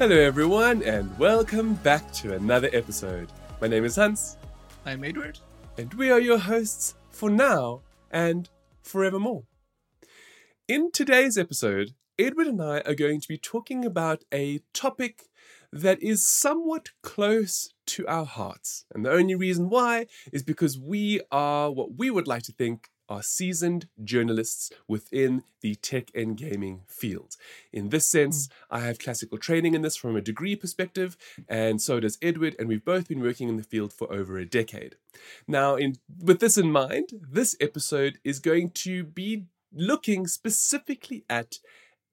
Hello, everyone, and welcome back to another episode. My name is Hans, I'm Edward. and we are your hosts for now and forevermore. In today's episode, Edward and I are going to be talking about a topic that is somewhat close to our hearts. And the only reason why is because we are what we would like to think are seasoned journalists within the tech and gaming field. In this sense, mm. I have classical training in this from a degree perspective, and so does Edward, and we've both been working in the field for over a decade. Now, in, with this in mind, this episode is going to be looking specifically at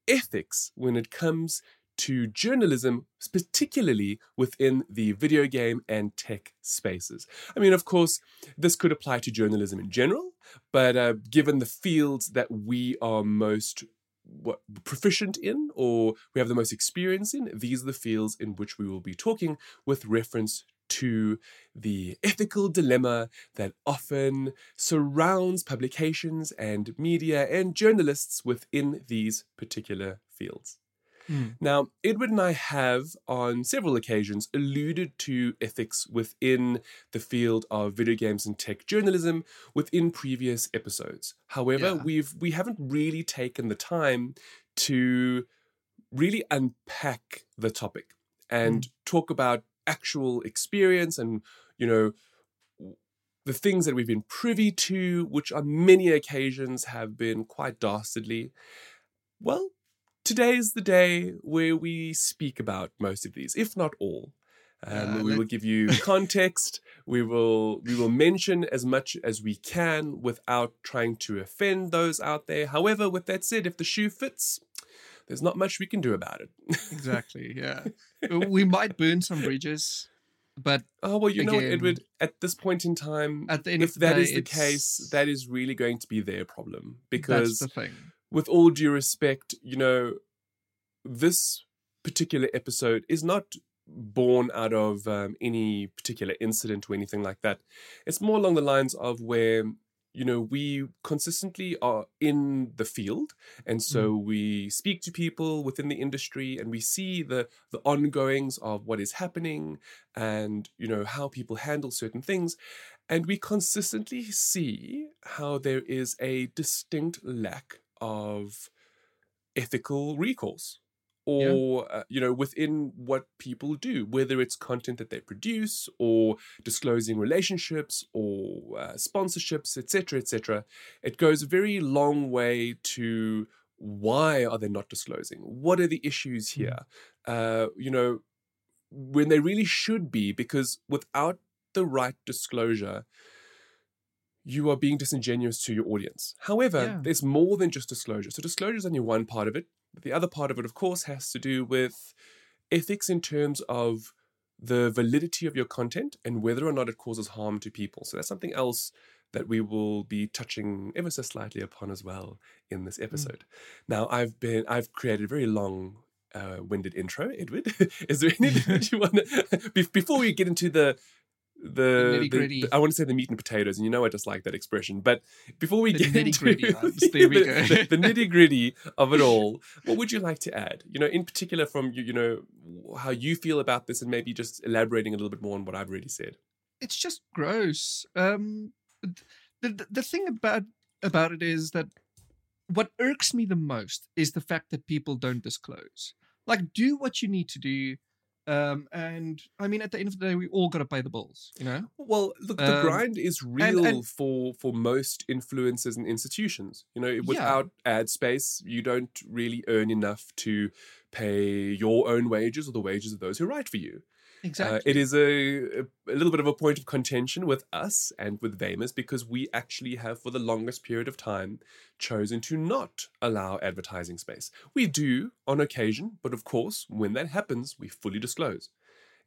ethics when it comes to journalism, particularly within the video game and tech spaces. I mean, of course, this could apply to journalism in general, but uh, given the fields that we are most what, proficient in or we have the most experience in, these are the fields in which we will be talking with reference to the ethical dilemma that often surrounds publications and media and journalists within these particular fields. Hmm. Now, Edward and I have on several occasions alluded to ethics within the field of video games and tech journalism within previous episodes. However, Yeah. we've we haven't really taken the time to really unpack the topic and talk about actual experience and you know the things that we've been privy to which on many occasions have been quite dastardly well today is the day where we speak about most of these if not all um, Yeah, we will give you context we will we will mention as much as we can without trying to offend those out there however with that said if the shoe fits there's not much we can do about it Exactly. Yeah. we might burn some bridges, but Oh well, you know what, Edward. At this point in time, at the end if of the that day, is the case, that is really going to be their problem. because that's the thing. With all due respect, you know, this particular episode is not born out of um, any particular incident or anything like that. It's more along the lines of where you know we consistently are in the field and so we speak to people within the industry and we see the the ongoings of what is happening and you know how people handle certain things and we consistently see how there is a distinct lack of ethical recourse Yeah. or uh, you know within what people do whether it's content that they produce or disclosing relationships or uh, sponsorships etc etc it goes a very long way to why are they not disclosing? What are the issues here? Uh, you know when they really should be because without the right disclosure you are being disingenuous to your audience. However, Yeah. there's more than just disclosure. So disclosure is only one part of it. The other part of it, of course, has to do with ethics in terms of the validity of your content and whether or not it causes harm to people. So that's something else that we will be touching ever so slightly upon as well in this episode. Now, I've been I've created a very long uh, winded intro, Edward. Is there anything that you want to before we get into the the, the- I want to say the meat and potatoes, and you know I just like that expression. But before we The get into nitty-gritty, Hans. There we the, the, the nitty gritty of it all, what would you like to add? You know, in particular from you, you know, how you feel about this, and maybe just elaborating a little bit more on what I've already said. It's just gross. Um, the, the the thing about about it is that what irks me the most is the fact that people don't disclose. Like, do what you need to do. Um, and I mean, at the end of the day, we all got to pay the bills, you know? Well, look, the Um, grind is real and- for for most influencers and institutions. You know, without ad space, you don't really earn enough to pay your own wages or the wages of those who write for you. Exactly. Uh, it is a, a little bit of a point of contention with us and with Vamers because we actually have, for the longest period of time, chosen to not allow advertising space. We do on occasion, but of course, when that happens, we fully disclose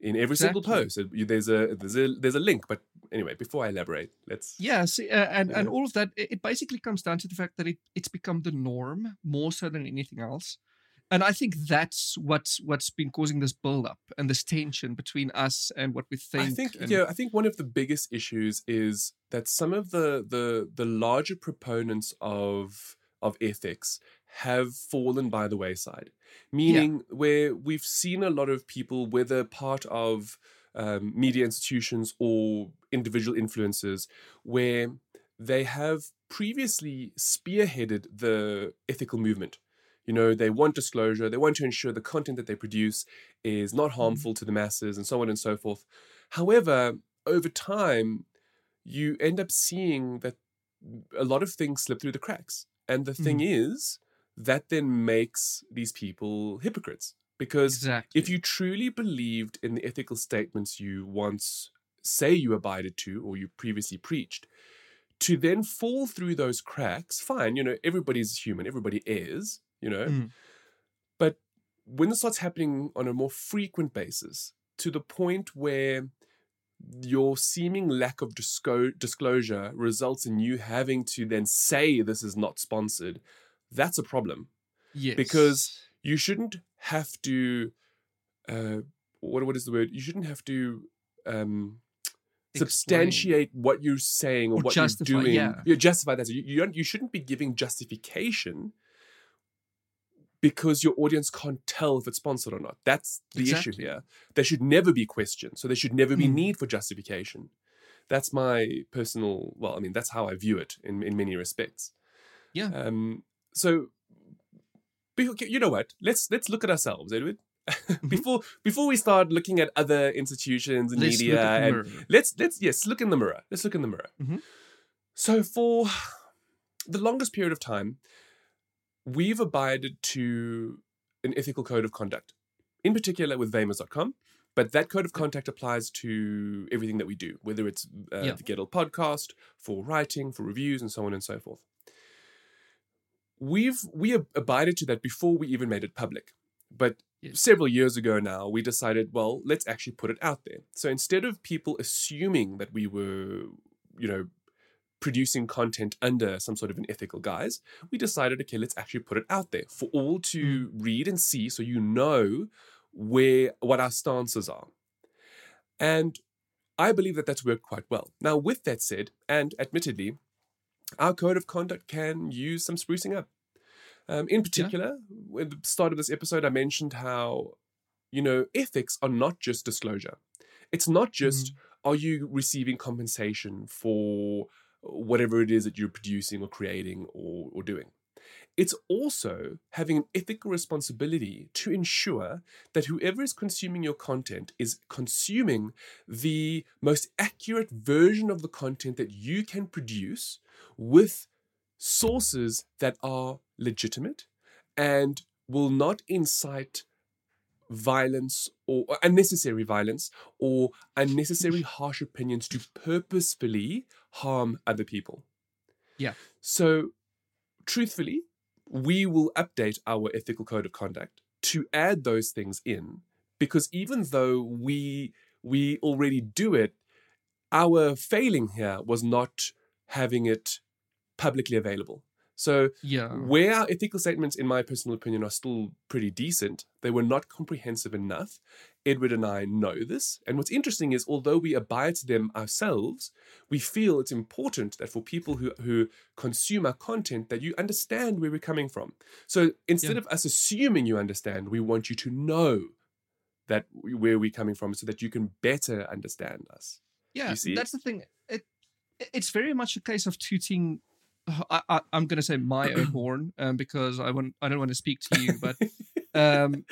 in every single post. There's a there's a there's a link. But anyway, before I elaborate, let's Yeah, see, uh, and and all of that, it, it basically comes down to the fact that it it's become the norm more so than anything else, and I think that's what's what's been causing this build up and this tension between us and what we think. I think and- yeah, I think one of the biggest issues is that some of the the the larger proponents of of ethics have fallen by the wayside, meaning where we've seen a lot of people, whether part of um, media institutions or individual influencers, where they have previously spearheaded the ethical movement. You know, they want disclosure, they want to ensure the content that they produce is not mm-hmm. harmful to the masses, and so on and so forth. However, over time, you end up seeing that a lot of things slip through the cracks. And the thing mm-hmm. is, that then makes these people hypocrites. Because Exactly. if you truly believed in the ethical statements you once say you abided to or you previously preached, to then fall through those cracks, fine, you know, everybody's human, everybody is, you know. Mm. But when this starts happening on a more frequent basis, to the point where your seeming lack of disco- disclosure results in you having to then say this is not sponsored, that's a problem yes. because you shouldn't have to uh what what is the word you shouldn't have to um substantiate what you're saying or, Or what justify, you're doing yeah. you justify that you, you don't you shouldn't be giving justification because your audience can't tell if it's sponsored or not. That's the issue here. There should never be question so there should never be Mm. need for justification. That's my personal well i mean that's how i view it in in many respects. Yeah. um so you know what? Let's let's look at ourselves edward. Before before we start looking at other institutions and Mm-hmm. Let's media look at the and let's let's yes look in the mirror. Let's look in the mirror. Mhm. so for the longest period of time we've abided to an ethical code of conduct in particular with Vamers.com but that code of conduct applies to everything that we do whether it's uh, Yeah. the Gettle podcast for writing for reviews and so on and so forth we've we ab- abided to that before we even made it public but Yes. several years ago now we decided well let's actually put it out there so instead of people assuming that we were you know producing content under some sort of an ethical guise we decided okay let's actually put it out there for all to read and see so you know where what our stances are. And i believe that that's worked quite well. Now with that said and admittedly our code of conduct can use some sprucing up. Um, in particular, at the start of this episode, I mentioned how, you know, ethics are not just disclosure. It's not just, are you receiving compensation for whatever it is that you're producing or creating or, or doing? It's also having an ethical responsibility to ensure that whoever is consuming your content is consuming the most accurate version of the content that you can produce with sources that are legitimate and will not incite violence or or unnecessary violence or unnecessary harsh opinions to purposefully harm other people. Yeah. So, truthfully, we will update our ethical code of conduct to add those things in because even though we we already do it, our failing here was not having it publicly available. So Yeah. where our ethical statements, in my personal opinion, are still pretty decent, they were not comprehensive enough. Edward and I know this. And what's interesting is, although we abide to them ourselves, we feel it's important that for people who, who consume our content, that you understand where we're coming from. So instead Yeah. of us assuming you understand, we want you to know that where we're coming from so that you can better understand us. Yeah, that's the thing. It it's very much a case of tooting. I, I, I'm going to say my own horn um, because I want I don't want to speak to you, but um,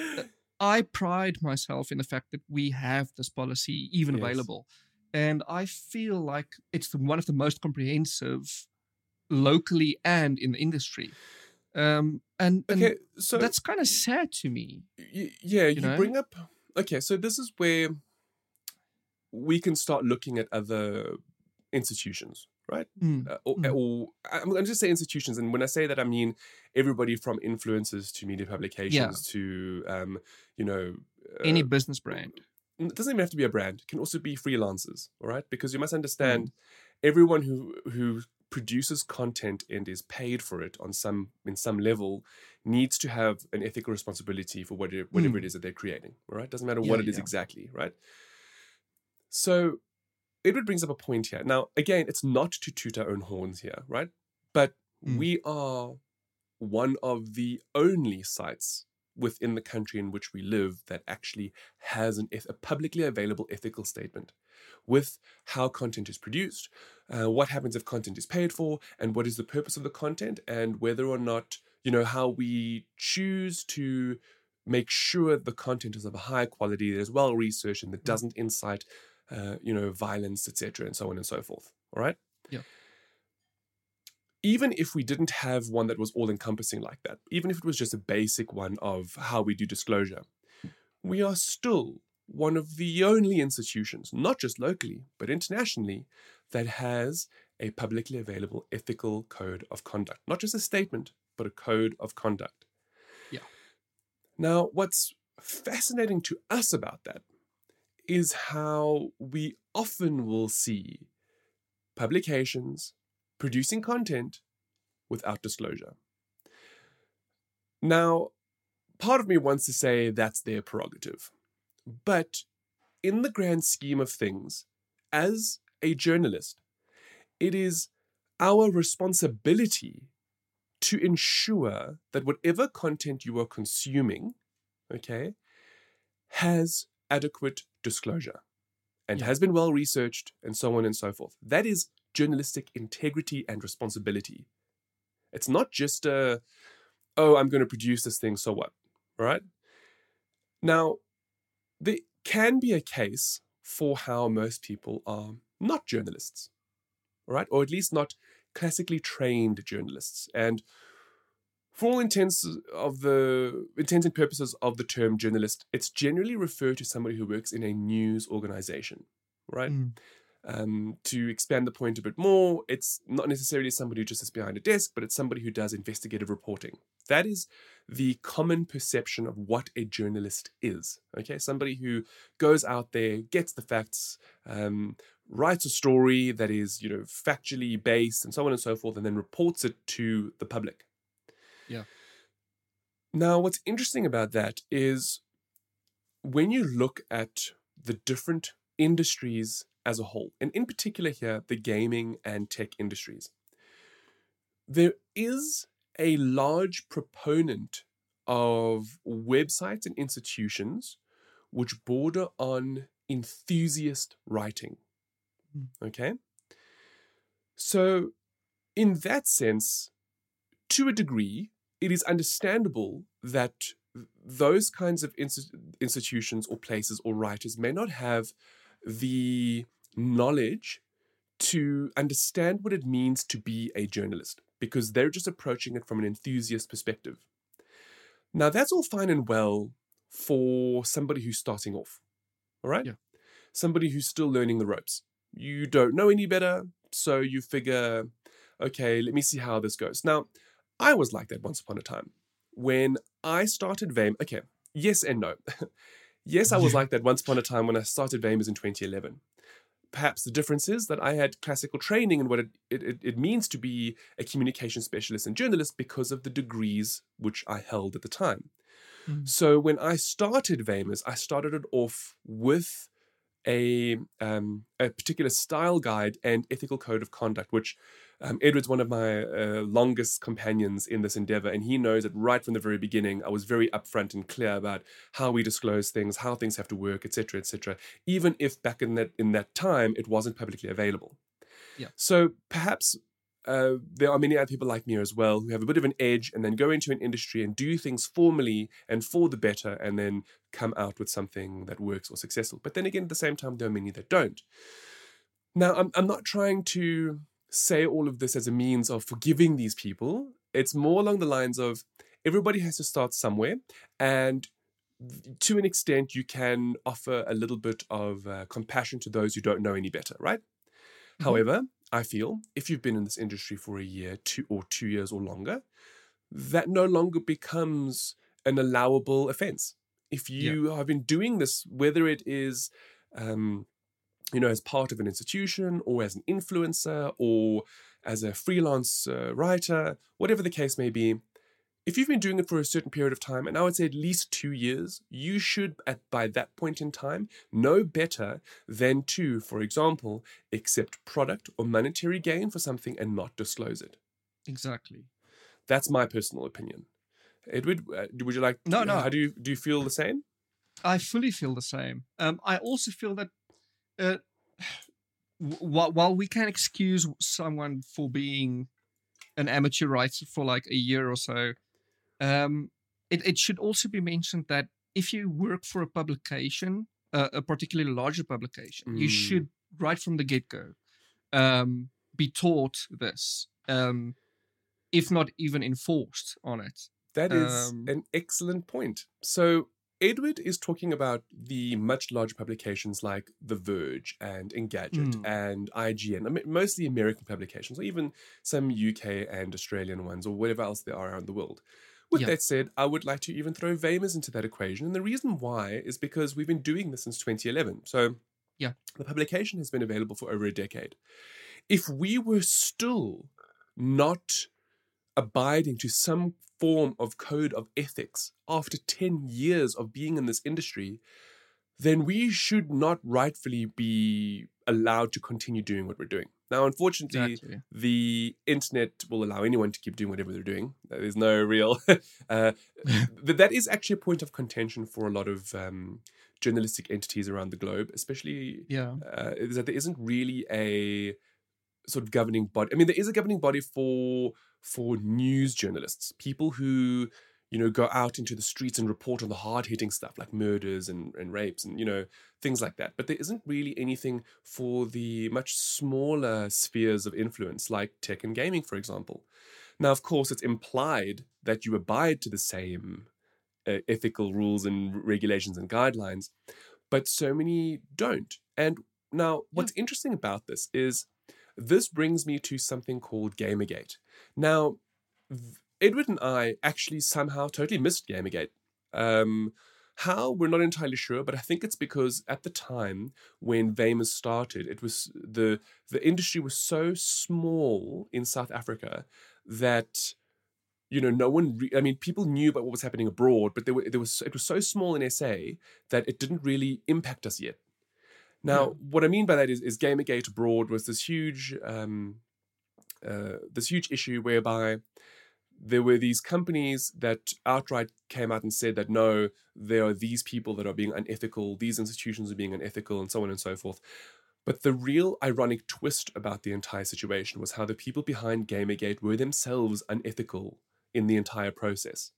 I pride myself in the fact that we have this policy even Yes. available, and I feel like it's the, one of the most comprehensive locally and in the industry. Um, and, and Okay, so that's kind of sad to me. Y- yeah, you, know? bring up. Okay, so this is where we can start looking at other institutions, right? Mm, Uh, or, Mm. or I'm to just say institutions, and when I say that, I mean everybody from influencers to media publications to, um, you know, uh, Any business brand. it doesn't even have to be a brand. It can also be freelancers, all right? Because you must Mm. understand, everyone who who produces content and is paid for it on some in some level needs to have an ethical responsibility for whatever whatever Mm. it is that they're creating. All right, doesn't matter Yeah, what it is yeah. exactly, right? So, Edward brings up a point here. Now, again, it's not to toot our own horns here, right? But Mm. we are one of the only sites within the country in which we live that actually has an eth- a publicly available ethical statement with how content is produced, uh, what happens if content is paid for, and what is the purpose of the content, and whether or not, you know, how we choose to make sure the content is of a high quality, that is well researched, and that doesn't incite, uh, you know, violence, etc., and so on and so forth. All right. Yeah. Even if we didn't have one that was all encompassing like that, even if it was just a basic one of how we do disclosure, we are still one of the only institutions, not just locally, but internationally, that has a publicly available ethical code of conduct. Not just a statement, but a code of conduct. Yeah. Now, what's fascinating to us about that is how we often will see publications producing content without disclosure. Now, part of me wants to say that's their prerogative. But in the grand scheme of things, as a journalist, it is our responsibility to ensure that whatever content you are consuming, okay, has adequate disclosure and Yeah. has been well researched and so on and so forth. That is journalistic integrity and responsibility. It's not just a, oh, I'm going to produce this thing, so what? Right? Now, there can be a case for how most people are not journalists, right? Or at least not classically trained journalists. And for all intents of the intents and purposes of the term journalist, it's generally referred to somebody who works in a news organization, right? Mm. Um, to expand the point a bit more, it's not necessarily somebody who just sits behind a desk, but it's somebody who does investigative reporting. That is the common perception of what a journalist is. Okay, somebody who goes out there, gets the facts, um, writes a story that is, you know, factually based, and so on and so forth, and then reports it to the public. Yeah. Now, what's interesting about that is when you look at the different industries as a whole, and in particular here, the gaming and tech industries, there is a large proponent of websites and institutions which border on enthusiast writing. Mm. Okay? So, in that sense, to a degree, it is understandable that those kinds of insti- institutions or places or writers may not have the knowledge to understand what it means to be a journalist because they're just approaching it from an enthusiast perspective. Now, that's all fine and well for somebody who's starting off, all right? Yeah. Somebody who's still learning the ropes. You don't know any better, so you figure, okay, let me see how this goes. Now, I was like that once upon a time. When I started VAME, okay, yes and no. yes, I was like that once upon a time when I started Vamers in 2011. Perhaps the difference is that I had classical training and what it, it, it- means to be a communication specialist and journalist because of the degrees which I held at the time. Mm. So when I started Vamers, I started it off with a um, a particular style guide and ethical code of conduct, which um, Edward's one of my uh, longest companions in this endeavor, and he knows that right from the very beginning, I was very upfront and clear about how we disclose things, how things have to work, etc., etc. Even if back in that in that time it wasn't publicly available. Yeah. So perhaps uh, there are many other people like me as well who have a bit of an edge and then go into an industry and do things formally and for the better, and then come out with something that works or successful. But then again, at the same time, there are many that don't. Now, I'm, I'm not trying to say all of this as a means of forgiving these people. It's more along the lines of everybody has to start somewhere, and to an extent, you can offer a little bit of uh, compassion to those who don't know any better, right? Mhm. However, I feel if you've been in this industry for a year, two or two years or longer, that no longer becomes an allowable offense. If Yeah. you have been doing this, whether it is, um, you know, as part of an institution or as an influencer or as a freelance uh, writer, whatever the case may be, if you've been doing it for a certain period of time, and I would say at least two years, you should, at by that point in time, know better than to, for example, accept product or monetary gain for something and not disclose it. Exactly. That's my personal opinion. Edward, uh, would you like? No, no. How do you do? You feel the same? I fully feel the same. Um, I also feel that uh, while we can excuse someone for being an amateur writer for like a year or so, um, it, it should also be mentioned that if you work for a publication, uh, a particularly larger publication, you Mm. should right from the get go um, be taught this, um, if not even enforced on it. That is Um, an excellent point. So, Edward is talking about the much larger publications like The Verge and Engadget Mm. and IGN, I mean, mostly American publications, or even some UK and Australian ones, or whatever else there are around the world. With Yeah. that said, I would like to even throw Vamers into that equation. And the reason why is because we've been doing this since 2011. So, Yeah. the publication has been available for over a decade. If we were still not abiding to some form of code of ethics after 10 years of being in this industry, then we should not rightfully be allowed to continue doing what we're doing. Now, unfortunately, Exactly. the internet will allow anyone to keep doing whatever they're doing. There's no real. uh, th- that is actually a point of contention for a lot of um, journalistic entities around the globe, especially Yeah. uh, is that there isn't really a sort of governing body. I mean, there is a governing body for for news journalists, people who you know go out into the streets and report on the hard hitting stuff like murders and, and rapes and you know things like that. But there isn't really anything for the much smaller spheres of influence like tech and gaming, for example. Now, of course, it's implied that you abide to the same uh, ethical rules and regulations and guidelines, but so many don't. And now, what's interesting about this is this brings me to something called Gamergate. Now, Edward and I actually somehow totally missed Gamergate. Um, how we're not entirely sure, but I think it's because at the time when Vamers started, it was the the industry was so small in South Africa that you know no one. Re- I mean, people knew about what was happening abroad, but there were there was it was so small in SA that it didn't really impact us yet. Now, Yeah. what I mean by that is, is Gamergate abroad was this huge, um, uh, this huge issue whereby there were these companies that outright came out and said that no, there are these people that are being unethical, these institutions are being unethical, and so on and so forth. But the real ironic twist about the entire situation was how the people behind Gamergate were themselves unethical in the entire process.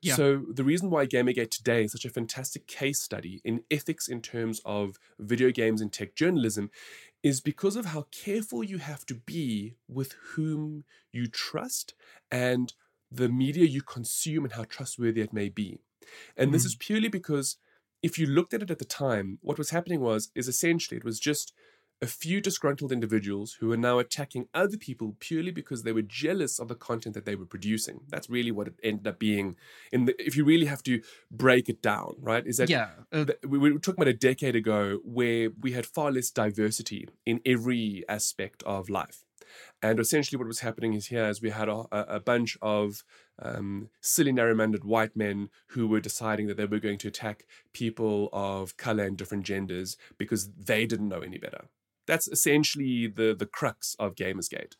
Yeah. So the reason why Gamergate today is such a fantastic case study in ethics in terms of video games and tech journalism is because of how careful you have to be with whom you trust and the media you consume and how trustworthy it may be. And this mm-hmm. is purely because if you looked at it at the time, what was happening was is essentially it was just a few disgruntled individuals who are now attacking other people purely because they were jealous of the content that they were producing. That's really what it ended up being. In the, if you really have to break it down, right? Is that yeah. Uh, we we were talking about a decade ago where we had far less diversity in every aspect of life. And essentially, what was happening is here is we had a, a a bunch of um, silly, narrow-minded white men who were deciding that they were going to attack people of color and different genders because they didn't know any better. That's essentially the the crux of Gamersgate.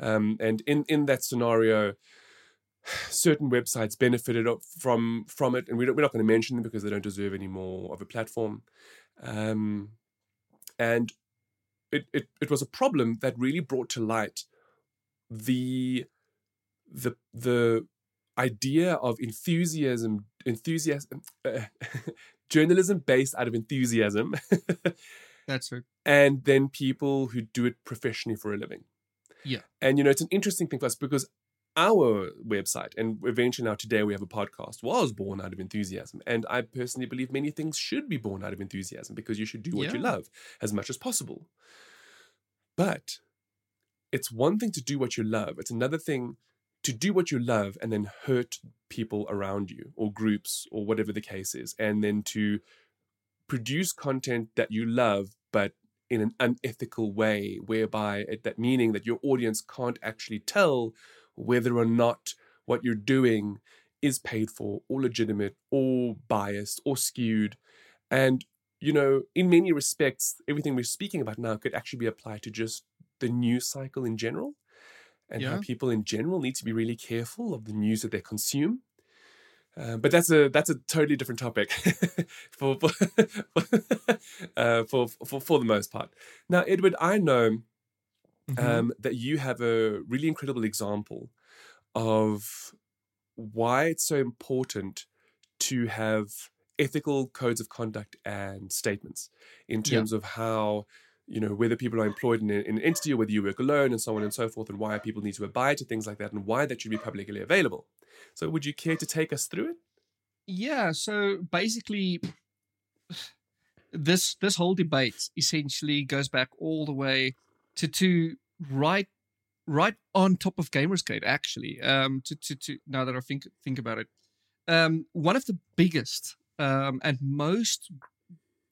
Um, and in in that scenario, certain websites benefited from from it, and we we're not going to mention them because they don't deserve any more of a platform. Um, and it, it it was a problem that really brought to light the the the idea of enthusiasm enthusiasm uh, journalism based out of enthusiasm that's it. and then people who do it professionally for a living. Yeah. And you know, it's an interesting thing for us because our website and eventually now today we have a podcast was born out of enthusiasm. And I personally believe many things should be born out of enthusiasm because you should do what you love as much as possible. But it's one thing to do what you love, it's another thing to do what you love and then hurt people around you or groups or whatever the case is, and then to produce content that you love, but in an unethical way, whereby it, that meaning that your audience can't actually tell whether or not what you're doing is paid for or legitimate or biased or skewed. And, you know, in many respects, everything we're speaking about now could actually be applied to just the news cycle in general. and how people in general need to be really careful of the news that they consume. Uh, but that's a that's a totally different topic for for, uh, for for for the most part. Now, Edward, I know Mhm. um, that you have a really incredible example of why it's so important to have ethical codes of conduct and statements in Yeah. terms of how you know whether people are employed in, in an entity or whether you work alone and so on and so forth and why people need to abide to things like that and why that should be publicly available so would you care to take us through it Yeah, so basically this this whole debate essentially goes back all the way to to right right on top of Gamersgate actually. Um to to, to now that I think think about it. Um one of the biggest um and most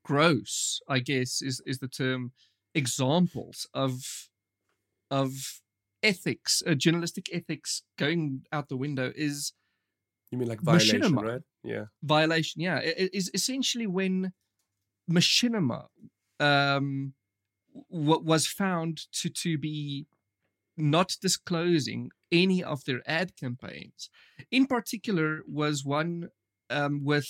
gross, I guess is is the term examples of of ethics, uh, journalistic ethics going out the window is you mean like violation Machinima. right? Yeah. Violation yeah. It is essentially when machinima um what was found to to be not disclosing any of their ad campaigns. In particular was one um with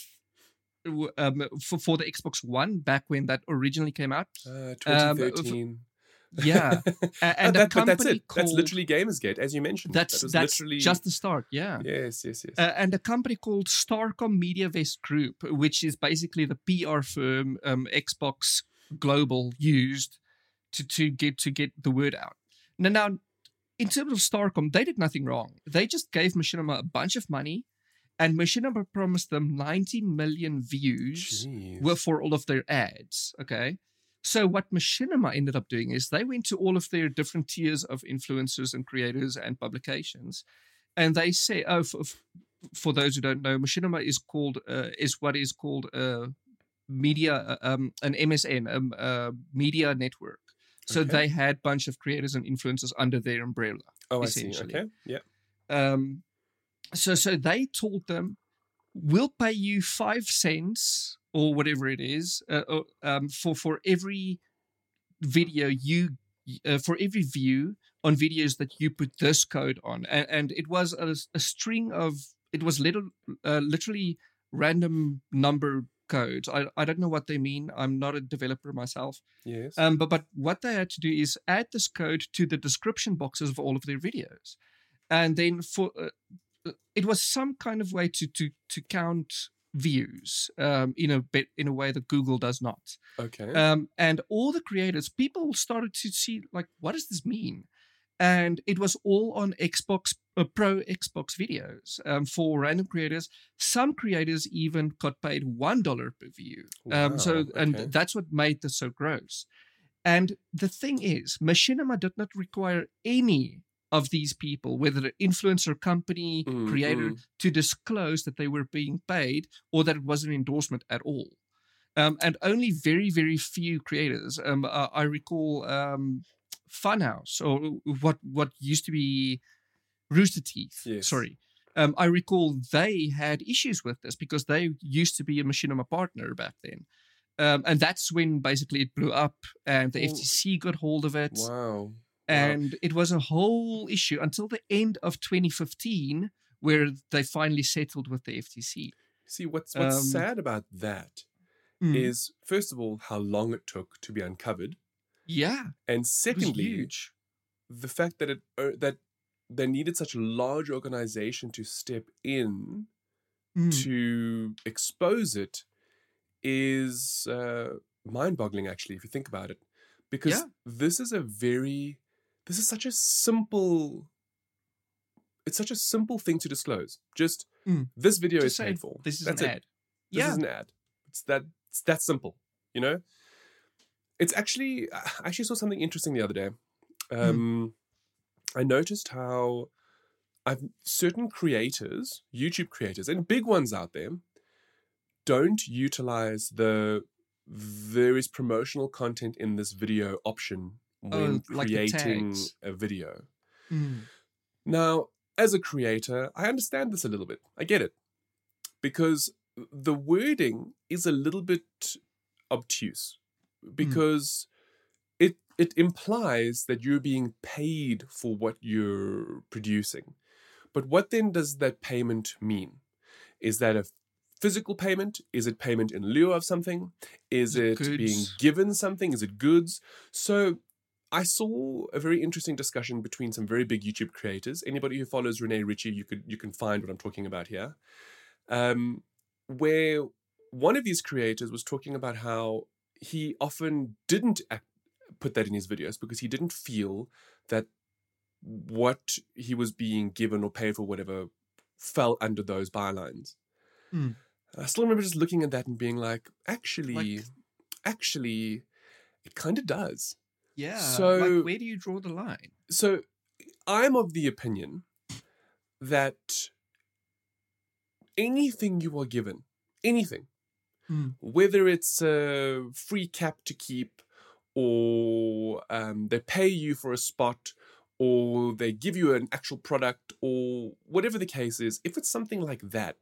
um, for, for the Xbox One back when that originally came out. uh, Um, 2013 Yeah, and, and that, but that's it that's literally gamersgate as you mentioned That's that that's literally just the start. Yeah. yes yes yes Uh, and a company called Starcom Media Vest Group, which is basically the PR firm um, Xbox Global used to, to get to get the word out. Now, now, in terms of Starcom, they did nothing wrong. They just gave Machinima a bunch of money, and Machinima promised them 90 million views Jeez. were for all of their ads. Okay. So what Machinima ended up doing is they went to all of their different tiers of influencers and creators and publications, and they say, oh, for, for those who don't know, Machinima is called uh, is what is called a media uh, um, an MSN, um, a media network. So Okay. they had bunch of creators and influencers under their umbrella oh i see okay yeah um, so so they told them we'll pay you five cents or whatever it is uh, uh, um, for for every video you uh, for every view on videos that you put this code on and, and it was a, a string of it was little uh, literally random number codes. I, I don't know what they mean. I'm not a developer myself. Yes. Um, but but what they had to do is add this code to the description boxes of all of their videos, and then for uh, uh, it was some kind of way to to to count views um, in a bit in a way that Google does not. okay Um, and all the creators, people started to see like, what does this mean? And it was all on Xbox uh, Pro Xbox videos um, for random creators. Some creators even got paid one dollar per view. Um, so, Wow, and okay. that's what made this so gross. And the thing is, Machinima did not require any of these people, whether the influencer company, Mm, creator, mm. to disclose that they were being paid or that it was an endorsement at all. Um, and only very, very few creators. Um, uh, I recall um, Funhaus, or what what used to be Rooster Teeth. Yes. Sorry. Um, I recall they had issues with this because they used to be a Machinima partner back then. Um, and that's when basically it blew up and the FTC got hold of it. wow And it was a whole issue until the end of 2015, where they finally settled with the FTC. See, what's what's Um, sad about that Mm. is, first of all, how long it took to be uncovered, Yeah, and secondly, the fact that it uh, that they needed such a large organization to step in Mm. to expose it is uh, mind-boggling. Actually, if you think about it, because Yeah. this is a very, this is such a simple. It's such a simple thing to disclose. Just Mm. this video Just is paid for. This is That's an it. ad. This yeah, is an ad. It's that it's that simple, you know? It's actually I actually saw something interesting the other day. Hmm. Um I noticed how I've certain creators, YouTube creators, and big ones out there, don't utilize the there is promotional content in this video option when Oh, like creating a video. Mm. Now, as a creator, I understand this a little bit. I get it. Because the wording is a little bit obtuse. Because it it implies that you're being paid for what you're producing. But what then does that payment mean? Is that a physical payment? Is it payment in lieu of something? Is it being given something? Is it goods? So I saw a very interesting discussion between some very big YouTube creators. Anybody who follows Rene Ritchie, you could you can find what I'm talking about here. Um, where one of these creators was talking about how he often didn't act, put that in his videos because he didn't feel that what he was being given or paid for whatever fell under those bylines. Hmm. I still remember just looking at that and being like, actually, Like- actually, it kind of does. Yeah. So- like, where do you draw the line? So I'm of the opinion that anything you are given, anything, Hmm. whether it's a free cap to keep or um, they pay you for a spot or they give you an actual product or whatever the case is, if it's something like that,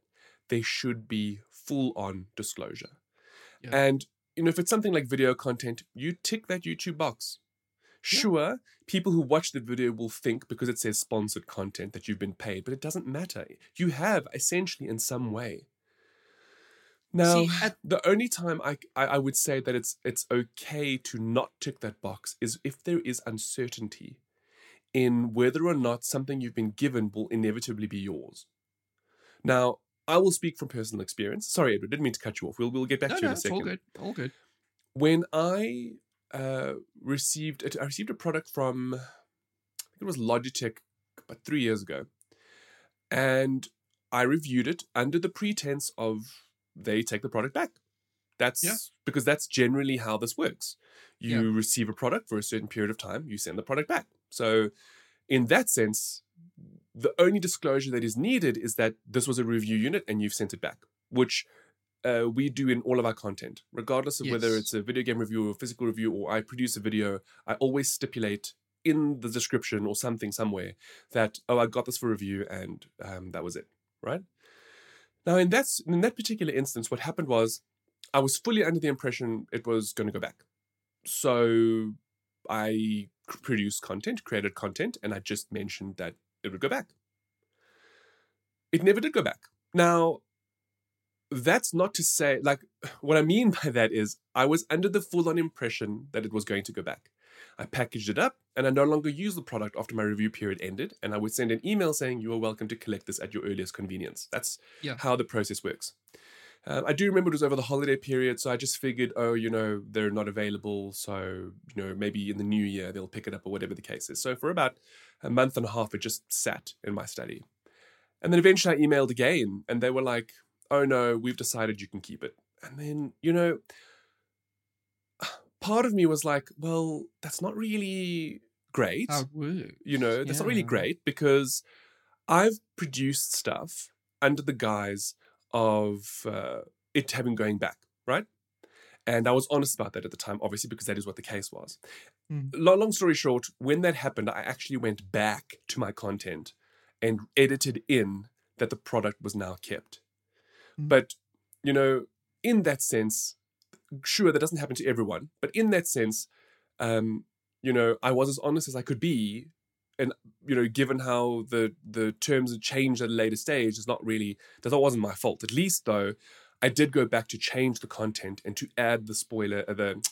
there should be full on disclosure. Yeah. And you know, if it's something like video content, you tick that YouTube box. Sure, people who watch the video will think because it says sponsored content that you've been paid, but it doesn't matter. You have essentially in some way. Now, See, at- the only time I, I I would say that it's it's okay to not tick that box is if there is uncertainty in whether or not something you've been given will inevitably be yours. Now, I will speak from personal experience. Sorry, Edward, didn't mean to cut you off. We'll we'll get back no, to you no, in a it's second all good. All good. when I uh, received it, I received a product from I think it was Logitech about three years ago, and I reviewed it under the pretense of they take the product back. That's Yeah. because that's generally how this works. You Yeah. receive a product for a certain period of time, you send the product back. So, in that sense, the only disclosure that is needed is that this was a review unit and you've sent it back, which uh, we do in all of our content, regardless of whether it's a video game review or a physical review, or I produce a video. I always stipulate in the description or something somewhere that oh, I got this for review and um, that was it, right? Now, in that in that particular instance, what happened was I was fully under the impression it was going to go back, so I produced content, created content, and I just mentioned that it would go back. It never did go back. Now, that's not to say, like, what I mean by that is I was under the full on impression that it was going to go back. I packaged it up and I no longer used the product after my review period ended. And I would send an email saying, You are welcome to collect this at your earliest convenience. That's Yeah. how the process works. Um, I do remember it was over the holiday period, so I just figured, oh, you know, they're not available, so you know, maybe in the new year they'll pick it up or whatever the case is. So for about a month and a half, it just sat in my study, and then eventually I emailed again, and they were like, "Oh no, we've decided you can keep it." And then you know, part of me was like, "Well, that's not really great." You know that's not really great because i've produced stuff under the guise of uh, it having going back right and i was honest about that at the time obviously because that is what the case was Mm. Lo- long story short when that happened i actually went back to my content and edited in that the product was now kept. But you know in that sense sure that doesn't happen to everyone but in that sense um you know, I was as honest as I could be, and you know, given how the the terms had changed at a later stage, it's not really that that wasn't my fault. At least though, I did go back to change the content and to add the spoiler, uh, the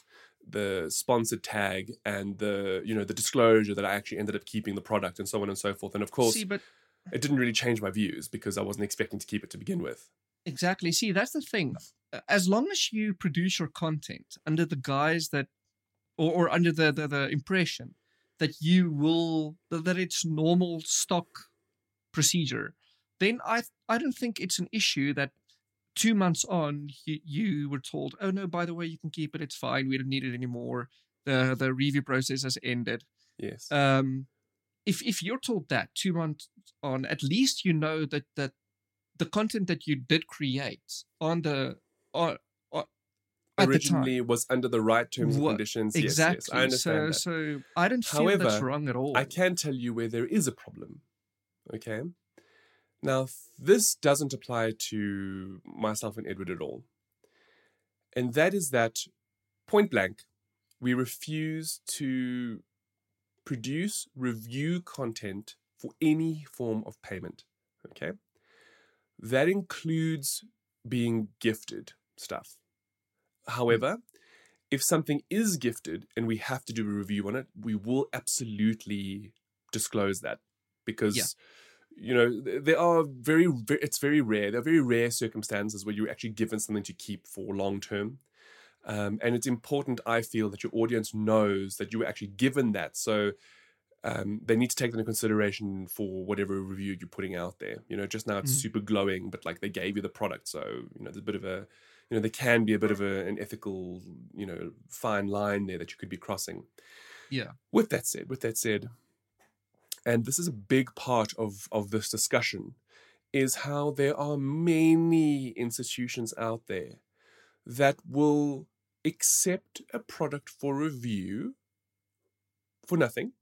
the sponsored tag and the you know the disclosure that I actually ended up keeping the product and so on and so forth. And of course, See, but it didn't really change my views because I wasn't expecting to keep it to begin with. Exactly. See, that's the thing. As long as you produce your content under the guise that, or, or under the, the, the impression that you will, that it's normal stock procedure, then I I don't think it's an issue that two months on you, you were told, oh no, by the way, you can keep it. It's fine. We don't need it anymore. The the review process has ended. Yes. Um, if if you're told that two months on, at least you know that that the content that you did create on the on, on the time Originally was under the right terms and conditions. exactly. Yes, yes, I understand so that. so I don't feel that's However, wrong at all. I can tell you where there is a problem. Okay. Now, this doesn't apply to myself and Edward at all. And that is that point blank, we refuse to produce review content for any form of payment. Okay. That includes being gifted stuff. However, if something is gifted and we have to do a review on it, we will absolutely disclose that because Yeah. you know th- there are very, very it's very rare. There are very rare circumstances where you're actually given something to keep for long term. Um, and it's important, I feel, that your audience knows that you were actually given that. So um, they need to take that into consideration for whatever review you're putting out there. You know, just now it's Mhm. super glowing, but like they gave you the product, so you know there's a bit of a, you know, there can be a bit of a, an ethical, you know, fine line there that you could be crossing. Yeah. With that said, with that said, and this is a big part of of this discussion, is how there are many institutions out there that will accept a product for review for nothing.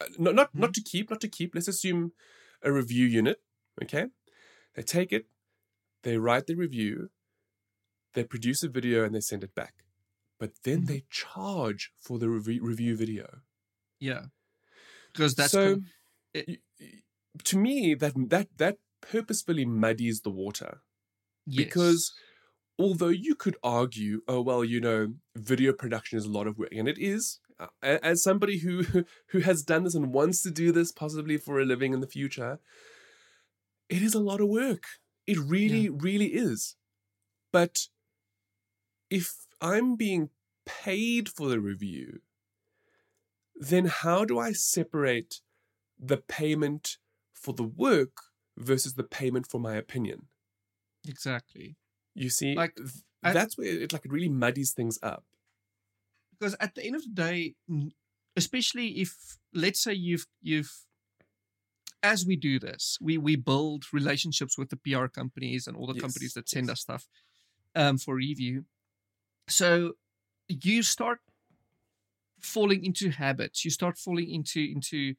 Uh, Not not not to keep, not to keep. Let's assume a review unit. Okay, they take it, they write the review, they produce a video, and they send it back. But then Mhm. they charge for the review, review video. Yeah. Because that's so. com- it- to me, that that that purposefully muddies the water Yes. because although you could argue, oh well, you know, video production is a lot of work, and it is. As somebody who who has done this and wants to do this possibly for a living in the future, it is a lot of work. It really, really is. But if I'm being paid for the review, then how do I separate the payment for the work versus the payment for my opinion? exactly. You see, Like, th- that's where it like it really muddies things up. Because at the end of the day especially if let's say you've you've as we do this we we build relationships with the pr companies and all the companies that send yes. us stuff um, for review. So you start falling into habits. You start falling into into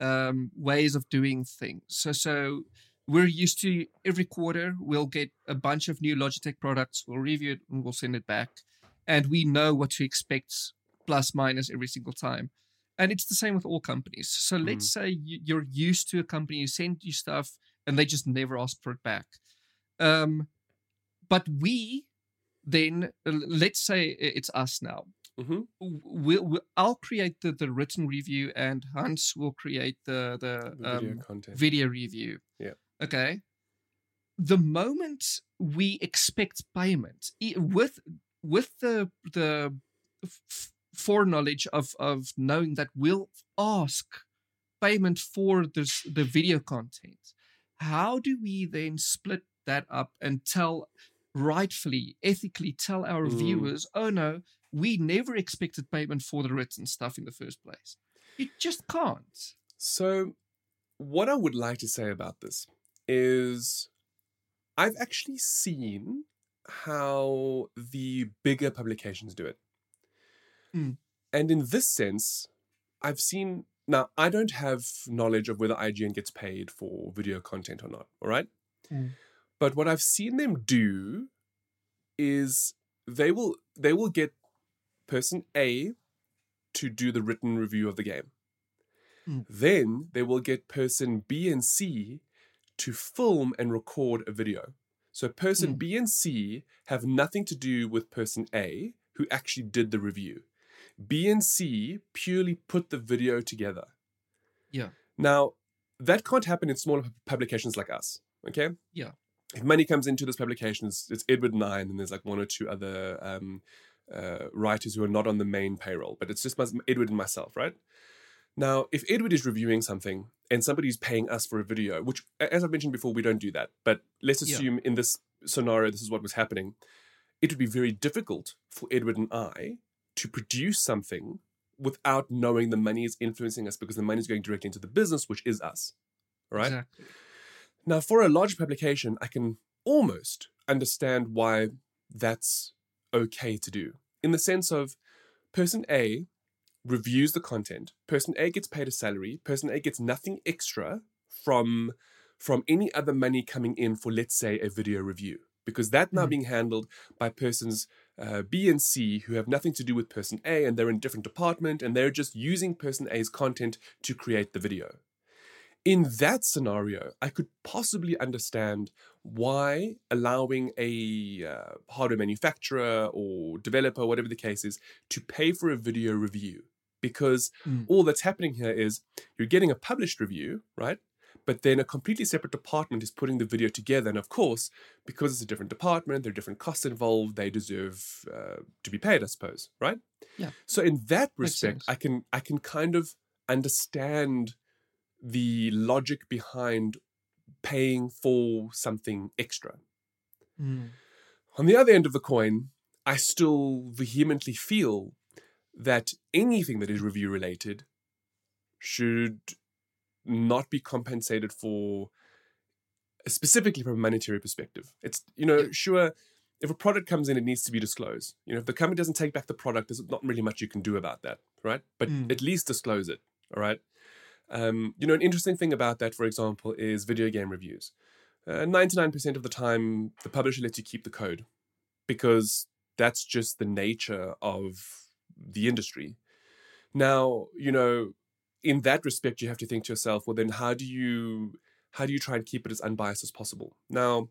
um, ways of doing things. So so we're used to every quarter we'll get a bunch of new logitech products we'll review it and we'll send it back and we know what to expect plus minus every single time and it's the same with all companies so let's say you- you're used to a company who send you stuff and they just never ask for it back um but we then let's say it's us now hmm we'll, we'll i'll create the, the written review and hans will create the the, video um, content. video review. Yeah. Okay. The moment we expect payment with with the the f- foreknowledge of of knowing that we'll ask payment for this the video content, how do we then split that up and tell rightfully, ethically tell our Mm. viewers, oh no, we never expected payment for the written stuff in the first place. You just can't. So, what I would like to say about this is I've actually seen how the bigger publications do it. Mm. And in this sense, I've seen. Now, I don't have knowledge of whether IGN gets paid for video content or not, all right? Mm. But what I've seen them do is they will they will get person A to do the written review of the game. Mm. Then they will get person B and C to film and record a video. So person Mm. B and C have nothing to do with person A who actually did the review. B and C purely put the video together. Yeah. Now, that can't happen in smaller publications like us, okay? Yeah. If money comes into this publication, it's, it's Edward Nine, and there's like one or two other um, uh, writers who are not on the main payroll, but it's just my, Edward and myself, right? Now, if Edward is reviewing something and somebody's paying us for a video, which, as I've mentioned before, we don't do that, but let's Yeah. assume in this scenario, this is what was happening, it would be very difficult for Edward and I to produce something without knowing the money is influencing us because the money is going directly into the business, which is us. Right? Exactly. Now, for a large publication, I can almost understand why that's okay to do in the sense of person A reviews the content, person A gets paid a salary, person A gets nothing extra from from any other money coming in for let's say a video review because that now Mhm. being handled by persons uh, B and C who have nothing to do with person A and they're in a different department and they're just using person A's content to create the video. In that scenario, I could possibly understand why allowing a uh, hardware manufacturer or developer, whatever the case is, to pay for a video review. Because Mm. all that's happening here is you're getting a published review, right? But then a completely separate department is putting the video together. And of course, because it's a different department, there are different costs involved, they deserve uh, to be paid, I suppose, right? Yeah. So in that respect. I can I can kind of understand the logic behind paying for something extra. Mm. On the other end of the coin, I still vehemently feel that anything that is review related should not be compensated for specifically from a monetary perspective. It's you know, sure if a product comes in it needs to be disclosed. You know, if the company doesn't take back the product there's not really much you can do about that, right? But Mm. at least disclose it, all right? Um, you know, an interesting thing about that, for example, is video game reviews. Uh, 99% of the time, the publisher lets you keep the code because that's just the nature of the industry. Now, you know, in that respect, you have to think to yourself, well, then how do you how do you try and keep it as unbiased as possible? Now,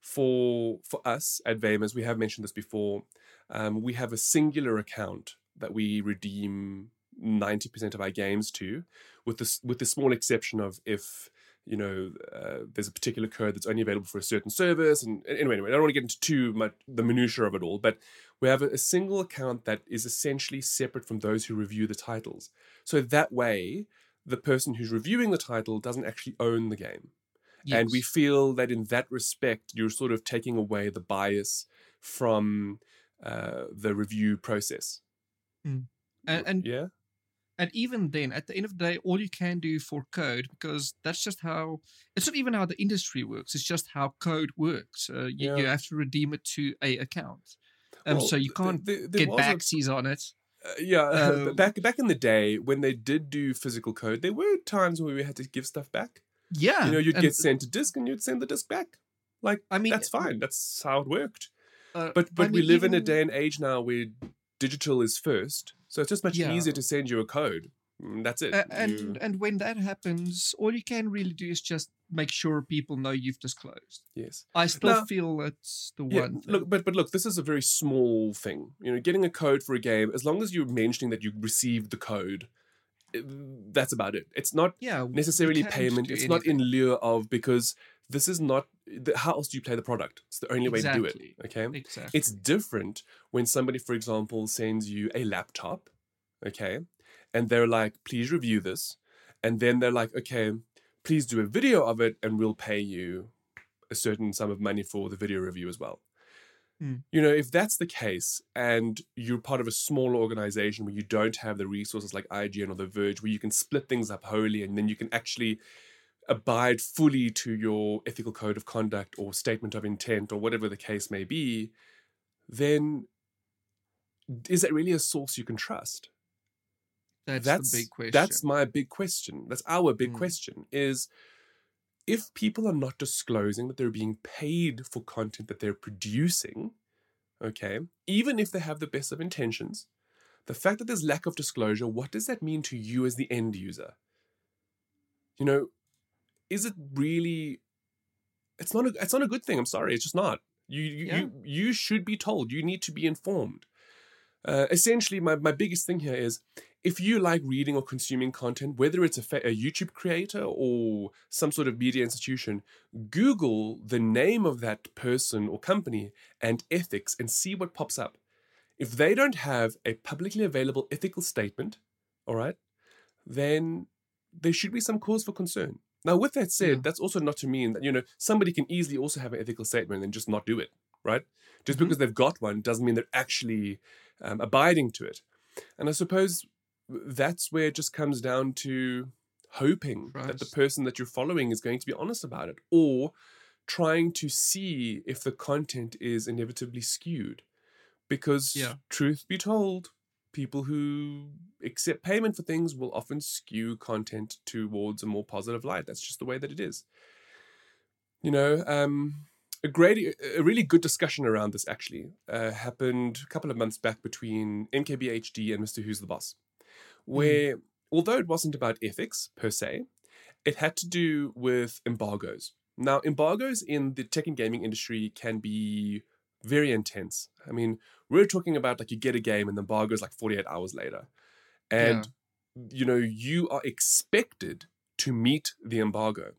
for for us at Vamers, we have mentioned this before. Um, we have a singular account that we redeem 90% of our games to, with this with the small exception of if you know uh, there's a particular code that's only available for a certain service. And anyway, anyway, I don't want to get into too much the minutia of it all, but we have a, a single account that is essentially separate from those who review the titles. So that way, the person who's reviewing the title doesn't actually own the game. And we feel that in that respect, you're sort of taking away the bias from uh, the review process. and, and Yeah. And even then, at the end of the day, all you can do for code because that's just how it's not even how the industry works. It's just how code works. Uh, you, you have to redeem it to a account, um, Well, so you can't there get was a- on it. Uh, yeah, Uh, back back in the day when they did do physical code, there were times where we had to give stuff back. Yeah, you know, you'd get sent a disk and you'd send the disk back. Like I mean, that's fine. That's how it worked. uh, But I but we mean, live in a day and age now where digital is first, so it's just much Yeah. easier to send you a code. Mm, That's it. Uh, and You- and when that happens, all you can really do is just make sure people know you've disclosed. yes. I still Now- feel that's the Yeah, one. thing. look, but but look, this is a very small thing. You know, getting a code for a game, as long as you're mentioning that you received the code, that's about it. It's not yeah, necessarily payment. It's not in lieu of because this is not. The, how else do you play the product? It's the only way to do it. Okay. exactly. It's different when somebody, for example, sends you a laptop, okay, and they're like, please review this. And then they're like, okay, please do a video of it and we'll pay you a certain sum of money for the video review as well. Hmm. You know, if that's the case and you're part of a smaller organization where you don't have the resources like IGN or The Verge, where you can split things up wholly and then you can actually abide fully to your ethical code of conduct or statement of intent or whatever the case may be, then is that really a source you can trust? that's, the big question. That's my big question. That's our big Mm. question is if people are not disclosing that they're being paid for content that they're producing, okay, even if they have the best of intentions, the fact that there's lack of disclosure, what does that mean to you as the end user? You know, is it really it's not a it's not a good thing. I'm sorry, it's just not. You you Yeah. you, you should be told. You need to be informed. Uh, essentially, my, my biggest thing here is if you like reading or consuming content, whether it's a, fa- a YouTube creator or some sort of media institution, Google the name of that person or company and ethics and see what pops up. If they don't have a publicly available ethical statement, all right, then there should be some cause for concern. Now, with that said, Yeah. that's also not to mean that, you know, somebody can easily also have an ethical statement and just not do it, right? Just Mhm. because they've got one doesn't mean they're actually um, abiding to it. And I suppose that's where it just comes down to hoping that the person that you're following is going to be honest about it or trying to see if the content is inevitably skewed. Because, Yeah. truth be told, people who accept payment for things will often skew content towards a more positive light. That's just the way that it is. You know, um, a great, a really good discussion around this actually uh, happened a couple of months back between MKBHD and Mrwhosetheboss, where although it wasn't about ethics per se, it had to do with embargoes. Now, embargoes in the tech and gaming industry can be very intense. I mean, we're talking about like you get a game and the embargo is like 48 hours later. And, you know, you are expected to meet the embargo.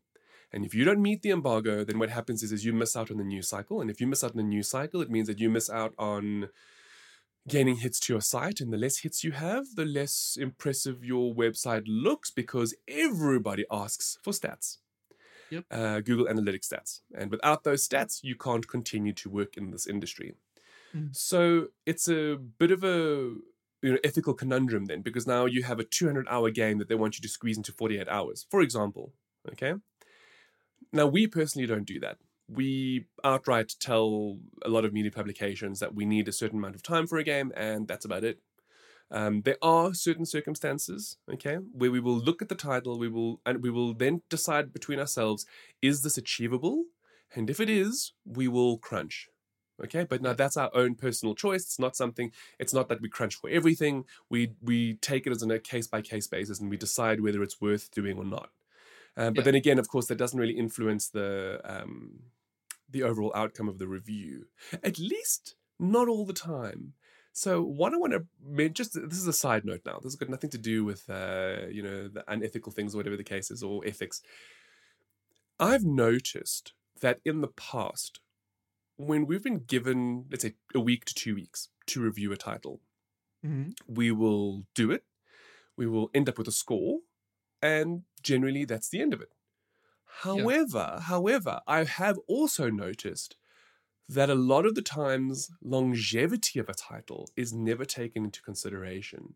And if you don't meet the embargo, then what happens is, is you miss out on the news cycle. And if you miss out on the news cycle, it means that you miss out on gaining hits to your site. And the less hits you have, the less impressive your website looks because everybody asks for stats. Yep. Uh, Google Analytics stats. And without those stats, you can't continue to work in this industry. Mm. So it's a bit of a you know, ethical conundrum then, because now you have a 200 hour game that they want you to squeeze into 48 hours, for example. Okay. Now, we personally don't do that. We outright tell a lot of media publications that we need a certain amount of time for a game, and that's about it. Um, there are certain circumstances, okay, where we will look at the title, we will, and we will then decide between ourselves: is this achievable? And if it is, we will crunch. Okay, but now that's our own personal choice. It's not something. It's not that we crunch for everything. We we take it as on a case by case basis, and we decide whether it's worth doing or not. Um, but Yeah. then again, of course, that doesn't really influence the um, the overall outcome of the review. At least not all the time. So what I want to mention, just this is a side note now. This has got nothing to do with uh, you know the unethical things or whatever the case is or ethics. I've noticed that in the past, when we've been given, let's say, a week to two weeks to review a title, Mhm. we will do it. We will end up with a score, and generally that's the end of it. However, however, I have also noticed that a lot of the times longevity of a title is never taken into consideration.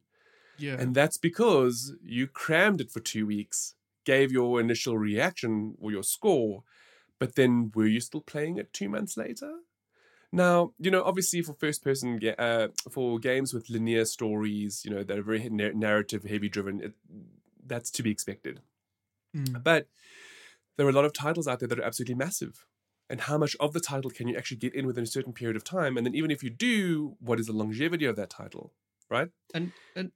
Yeah. And that's because you crammed it for two weeks, gave your initial reaction or your score, but then were you still playing it two months later? Now, you know, obviously for first person, uh, for games with linear stories, you know, that are very narrative heavy driven, it, that's to be expected. Mm. But there are a lot of titles out there that are absolutely massive. And how much of the title can you actually get in within a certain period of time? And then even if you do, what is the longevity of that title? Right? and and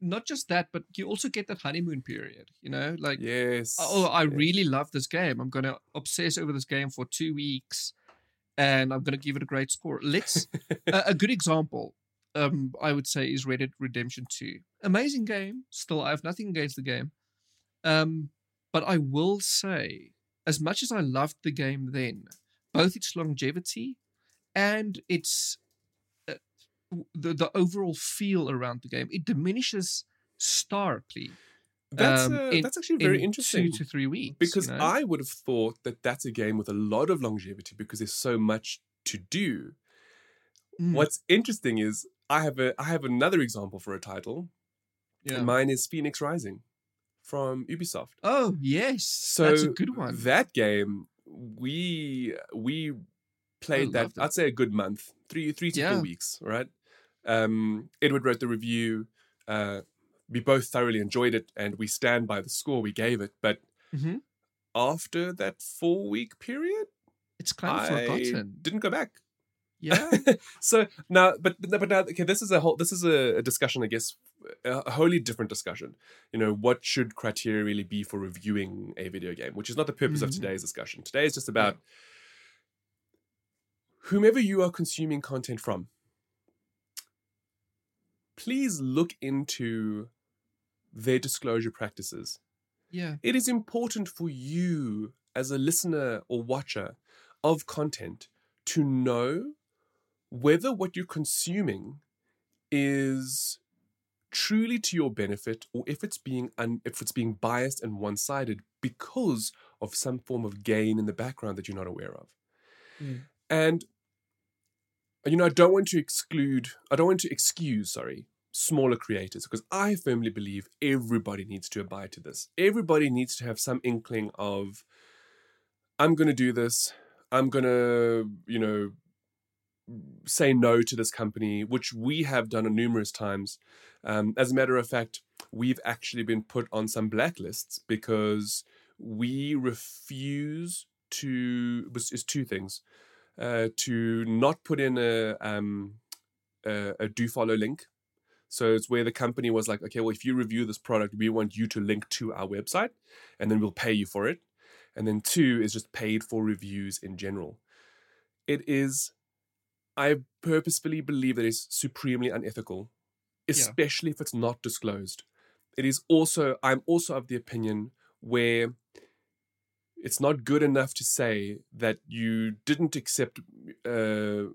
not just that, but you also get that honeymoon period. You know, like Yes. oh, I yes. really love this game. I'm gonna obsess over this game for two weeks, and I'm gonna give it a great score. Let's a, a good example. Um, I would say is Red Dead Redemption Two. Amazing game. Still, I have nothing against the game. Um, but I will say, as much as I loved the game then, both its longevity and its uh, the the overall feel around the game, it diminishes starkly That's, um, uh, in- that's actually very in interesting. two to three weeks. because you know? I would have thought that that's a game with a lot of longevity because there's so much to do. Mm, What's interesting is I have a I have another example for a title. yeah. And mine is Fenyx Rising from Ubisoft. Oh yes, So that's a good one. That game we we played that it. I'd say a good month, three three to Yeah. four weeks, right? Um, Edward wrote the review. Uh, we both thoroughly enjoyed it, and we stand by the score we gave it. But Mhm. after that four week period, It's kind of I forgotten. didn't go back. Yeah. so now, but but now, okay, this is a whole this is a, a discussion, I guess, a wholly different discussion. You know, what should criteria really be for reviewing a video game, which is not the purpose of Mhm. today's discussion. Today is just about whomever you are consuming content from. Please look into their disclosure practices yeah. it is important for you as a listener or watcher of content to know whether what you're consuming is truly to your benefit or if it's being un- if it's being biased and one-sided because of some form of gain in the background that you're not aware of Mm. and you know i don't want to exclude i don't want to excuse sorry smaller creators because I firmly believe everybody needs to abide to this. Everybody needs to have some inkling of I'm going to do this. I'm going to, you know, say no to this company, which we have done numerous times. Um, as a matter of fact, we've actually been put on some blacklists because we refuse to is two things. Uh, to not put in a um a, a do follow link. So it's where the company was like, okay, well, if you review this product, we want you to link to our website, and then we'll pay you for it. And then two is just paid for reviews in general. It is, I purposefully believe that it's supremely unethical, especially if it's not disclosed. It is also, I'm also of the opinion where it's not good enough to say that you didn't accept uh,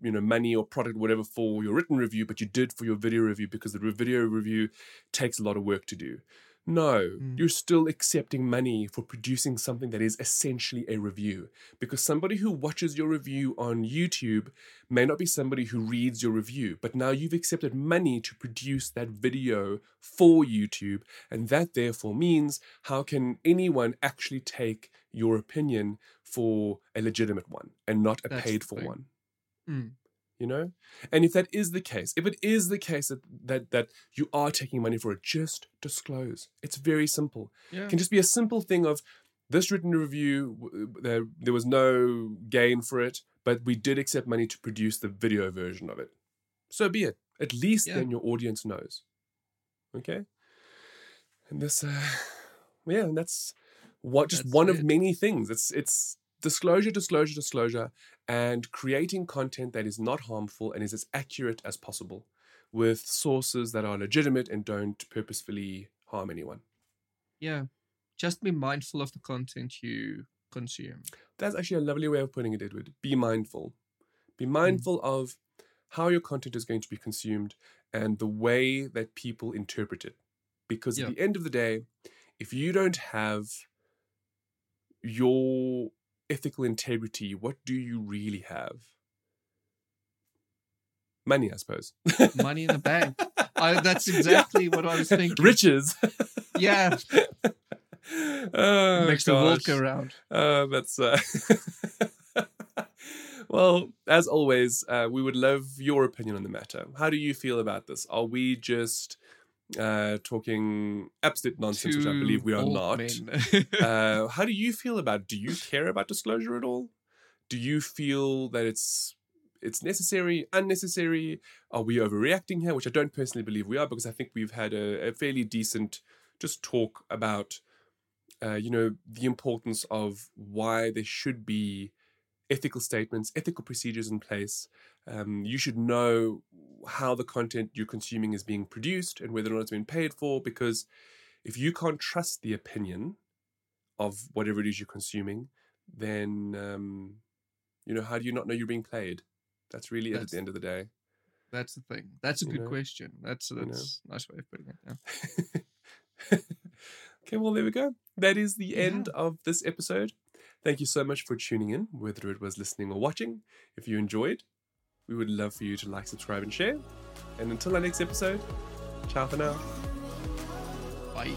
you know money or product whatever for your written review but you did for your video review because the video review takes a lot of work to do no Mm. you're still accepting money for producing something that is essentially a review because somebody who watches your review on youtube may not be somebody who reads your review but now you've accepted money to produce that video for youtube and that therefore means how can anyone actually take your opinion for a legitimate one and not a That's paid for one Mm. You know? And if that is the case if it is the case that that that you are taking money for it just disclose. It's very simple. Yeah. it can just be a simple thing of this written review there there was no gain for it but we did accept money to produce the video version of it. So be it. At least Yeah. then your audience knows. Okay? And this uh yeah and that's what just That's one of many things. It's it's disclosure disclosure disclosure and creating content that is not harmful and is as accurate as possible with sources that are legitimate and don't purposefully harm anyone Yeah. Just be mindful of the content you consume. that's actually a lovely way of putting it edward be mindful be hmm. mindful of how your content is going to be consumed and the way that people interpret it because Yeah. at the end of the day if you don't have your ethical integrity what do you really have money i suppose Money in the bank. I, that's exactly what I was thinking. riches Yeah. oh, Makes the world gosh. go round. Uh, that's uh... well, as always, uh, we would love your opinion on the matter. How do you feel about this? Are we just uh, talking absolute nonsense, which I believe we are not? uh, how do you feel about? Do you care about disclosure at all? Do you feel that it's it's necessary, unnecessary? Are we overreacting here? Which I don't personally believe we are, because I think we've had a, a fairly decent just talk about, uh, you know, the importance of why there should be ethical statements, ethical procedures in place. Um, you should know how the content you're consuming is being produced and whether or not it's been paid for, because if you can't trust the opinion of whatever it is you're consuming, then um, you know how do you not know you're being played? That's really it at the end of the day. That's the thing. That's a You good know? question. That's know? that's a nice way of putting it. Yeah. okay, well there we go. That is the Yeah. end of this episode. Thank you so much for tuning in, whether it was listening or watching. If you enjoyed, we would love for you to like, subscribe, and share. And until our next episode, ciao for now. Bye.